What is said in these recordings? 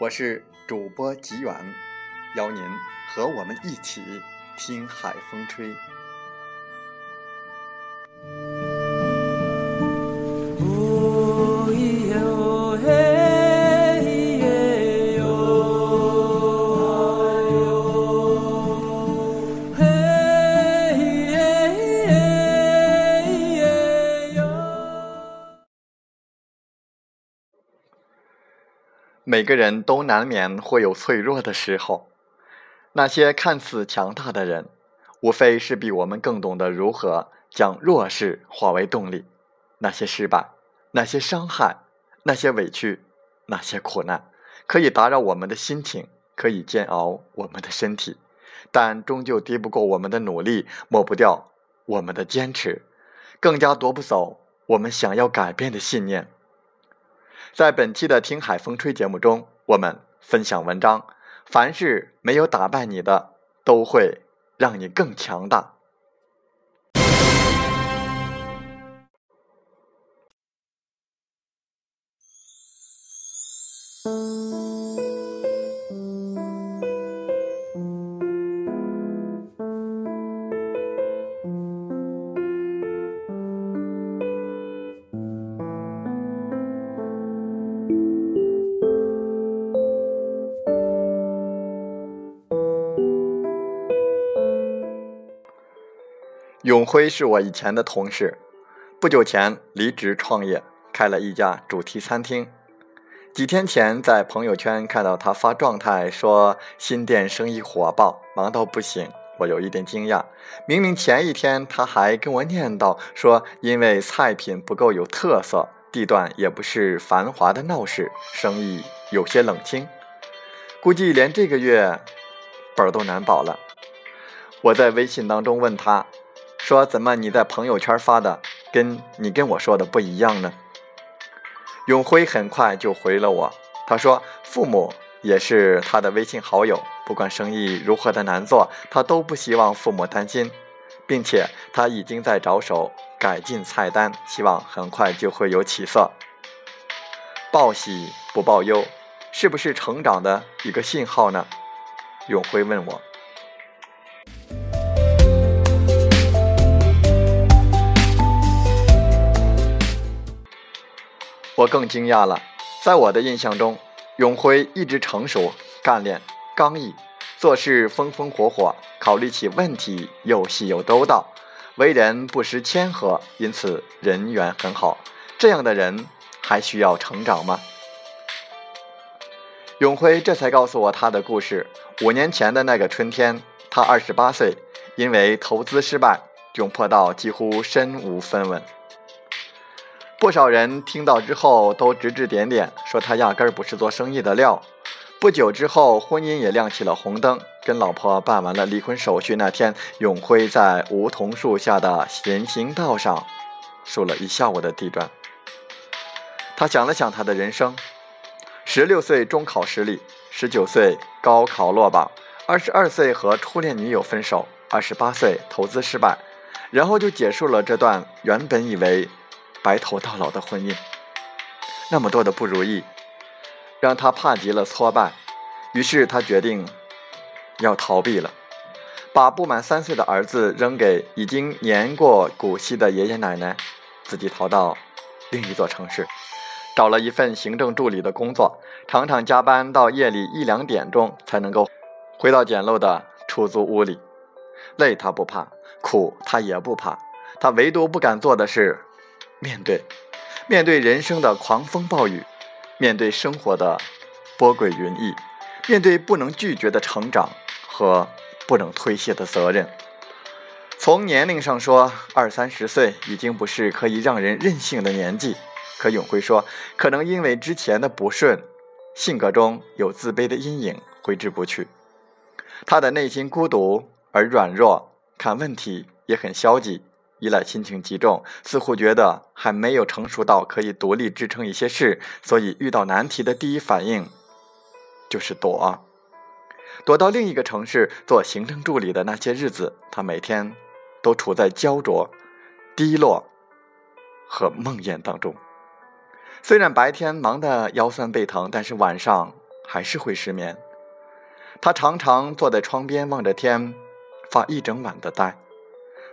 我是主播吉远。邀您和我们一起听海风吹。每个人都难免会有脆弱的时候。那些看似强大的人，无非是比我们更懂得如何将弱势化为动力。那些失败，那些伤害，那些委屈，那些苦难，可以打扰我们的心情，可以煎熬我们的身体，但终究敌不过我们的努力，抹不掉我们的坚持，更加夺不走我们想要改变的信念。在本期的《听海风吹》节目中，我们分享文章。凡是没有打败你的，都会让你更强大。永辉是我以前的同事，不久前离职创业，开了一家主题餐厅。几天前在朋友圈看到他发状态说新店生意火爆，忙到不行，我有一点惊讶。明明前一天他还跟我念叨说，因为菜品不够有特色，地段也不是繁华的闹市，生意有些冷清，估计连这个月本都难保了。我在微信当中问他。说怎么你在朋友圈发的跟你跟我说的不一样呢？永辉很快就回了我，他说父母也是他的微信好友，不管生意如何的难做，他都不希望父母担心，并且他已经在着手改进菜单，希望很快就会有起色。报喜不报忧，是不是成长的一个信号呢？永辉问我。我更惊讶了，在我的印象中，永辉一直成熟、干练、刚毅，做事风风火火，考虑起问题又细又周到，为人不失谦和，因此人缘很好。这样的人还需要成长吗？永辉这才告诉我他的故事。五年前的那个春天，他二十八岁，因为投资失败，窘迫到几乎身无分文。不少人听到之后都指指点点，说他压根儿不是做生意的料。不久之后，婚姻也亮起了红灯。跟老婆办完了离婚手续那天，永辉在梧桐树下的人行道上数了一下午的地砖。他想了想他的人生：十六岁中考失利，十九岁高考落榜，二十二岁和初恋女友分手，二十八岁投资失败，然后就结束了这段原本以为。白头到老的婚姻，那么多的不如意，让他怕极了挫败，于是他决定要逃避了，把不满三岁的儿子扔给已经年过古稀的爷爷奶奶，自己逃到另一座城市，找了一份行政助理的工作，常常加班到夜里一两点钟才能够回到简陋的出租屋里。累他不怕，苦他也不怕，他唯独不敢做的是面对，面对人生的狂风暴雨，面对生活的波诡云翳，面对不能拒绝的成长和不能推卸的责任。从年龄上说，二三十岁已经不是可以让人任性的年纪。可永辉说，可能因为之前的不顺，性格中有自卑的阴影挥之不去。他的内心孤独而软弱，看问题也很消极，依赖心情极重，似乎觉得还没有成熟到可以独立支撑一些事，所以遇到难题的第一反应就是躲。躲到另一个城市做行政助理的那些日子，他每天。都处在焦灼、低落和梦魇当中。虽然白天忙得腰酸背疼，但是晚上还是会失眠。他常常坐在窗边望着天，发一整晚的呆，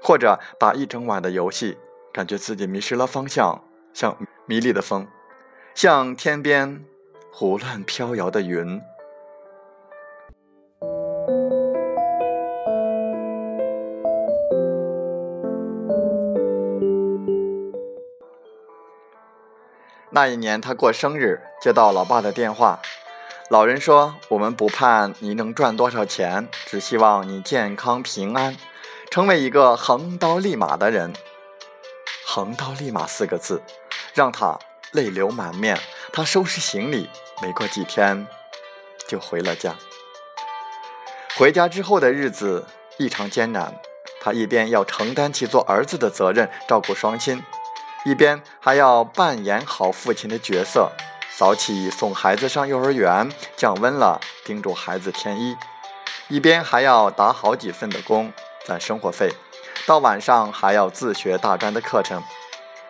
或者打一整晚的游戏，感觉自己迷失了方向，像迷离的风，像天边胡乱飘摇的云。那一年，他过生日，接到老爸的电话。老人说：“我们不盼你能赚多少钱，只希望你健康平安，成为一个横刀立马的人。”“横刀立马”四个字，让他泪流满面。他收拾行李，没过几天就回了家。回家之后的日子异常艰难，他一边要承担起做儿子的责任，照顾双亲。一边还要扮演好父亲的角色，早起送孩子上幼儿园，降温了叮嘱孩子添衣；一边还要打好几份的工攒生活费，到晚上还要自学大专的课程。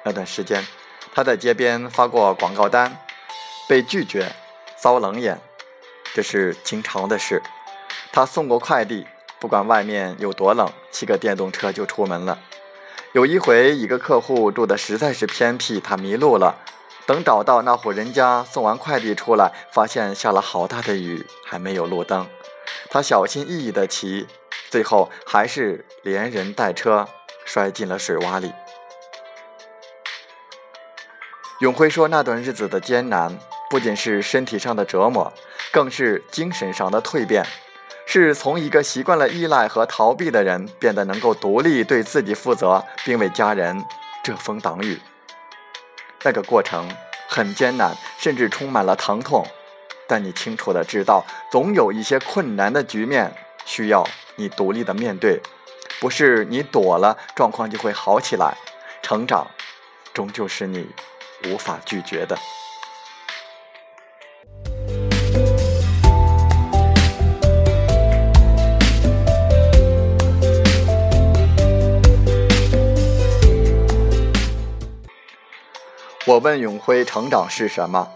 那段时间，他在街边发过广告单，被拒绝，遭冷眼，这是经常的事。他送过快递，不管外面有多冷，骑个电动车就出门了。有一回，一个客户住的实在是偏僻，他迷路了。等找到那户人家，送完快递出来，发现下了好大的雨，还没有路灯。他小心翼翼地骑，最后还是连人带车摔进了水洼里。永辉说，那段日子的艰难，不仅是身体上的折磨，更是精神上的蜕变。是从一个习惯了依赖和逃避的人，变得能够独立、对自己负责，并为家人遮风挡雨。那个过程很艰难，甚至充满了疼痛。但你清楚的知道，总有一些困难的局面需要你独立的面对，不是你躲了，状况就会好起来。成长，终究是你无法拒绝的。我问永辉：“成长是什么？”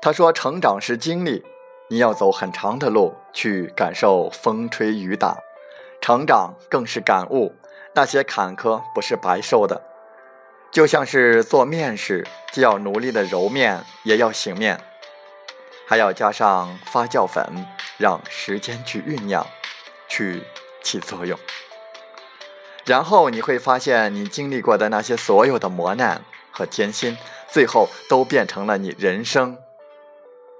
他说：“成长是经历，你要走很长的路去感受风吹雨打；成长更是感悟，那些坎坷不是白受的。就像是做面食，既要努力的揉面，也要醒面，还要加上发酵粉，让时间去酝酿，去起作用。然后你会发现，你经历过的那些所有的磨难和艰辛。”最后都变成了你人生，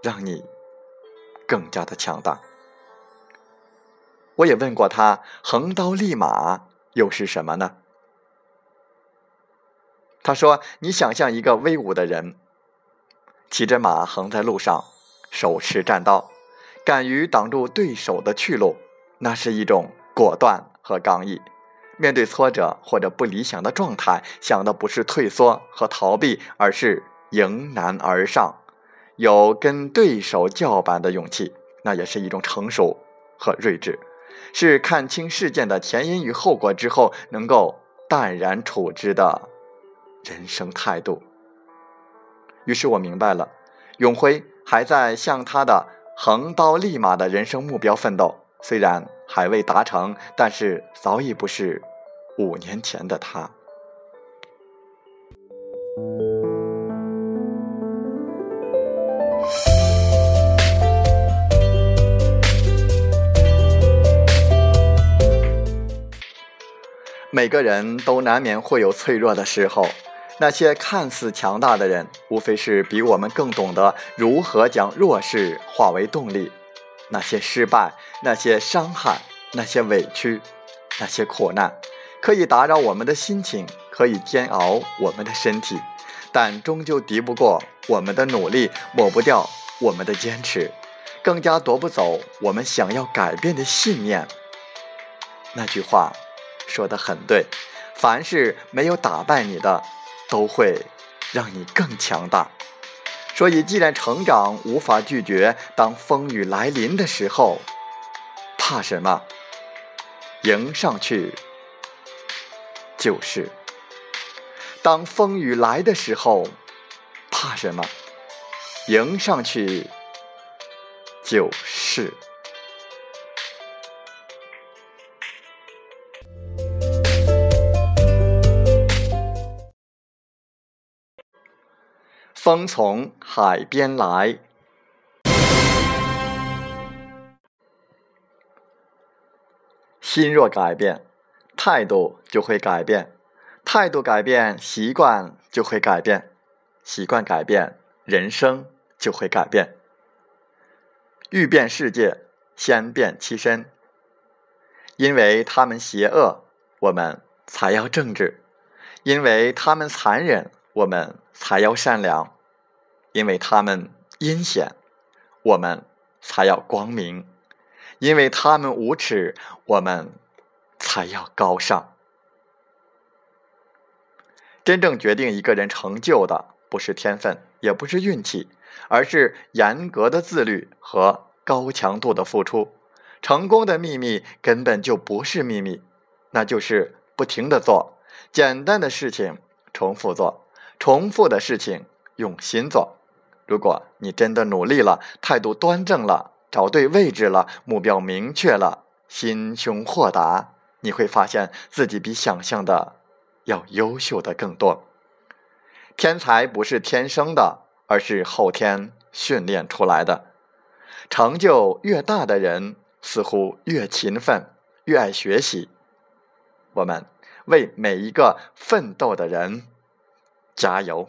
让你更加的强大。我也问过他，横刀立马又是什么呢？他说：“你想象一个威武的人，骑着马横在路上，手持战刀，敢于挡住对手的去路，那是一种果断和刚毅。”面对挫折或者不理想的状态，想的不是退缩和逃避，而是迎难而上，有跟对手叫板的勇气，那也是一种成熟和睿智，是看清事件的前因与后果之后，能够淡然处之的人生态度。于是我明白了，永辉还在向他的横刀立马的人生目标奋斗，虽然还未达成，但是早已不是。五年前的他。每个人都难免会有脆弱的时候。那些看似强大的人，无非是比我们更懂得如何将弱势化为动力。那些失败，那些伤害，那些委屈，那些苦难，可以打扰我们的心情，可以煎熬我们的身体，但终究敌不过我们的努力，抹不掉我们的坚持，更加夺不走我们想要改变的信念。那句话说的很对，凡是没有打败你的。都会让你更强大。所以，既然成长无法拒绝，当风雨来临的时候，怕什么？迎上去就是。当风雨来的时候，怕什么？迎上去就是。风从海边来，心若改变，态度就会改变；态度改变，习惯就会改变；习惯改变，人生就会改变。欲变世界，先变其身。因为他们邪恶，我们才要正直；因为他们残忍。我们才要善良，因为他们阴险；我们才要光明，因为他们无耻；我们才要高尚。真正决定一个人成就的，不是天分，也不是运气，而是严格的自律和高强度的付出。成功的秘密根本就不是秘密，那就是不停的做简单的事情，重复做。重复的事情，用心做。如果你真的努力了，态度端正了，找对位置了，目标明确了，心胸豁达，你会发现自己比想象的要优秀的更多。天才不是天生的，而是后天训练出来的。成就越大的人，似乎越勤奋，越爱学习。我们为每一个奋斗的人。加油！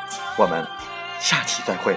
我们下期再会。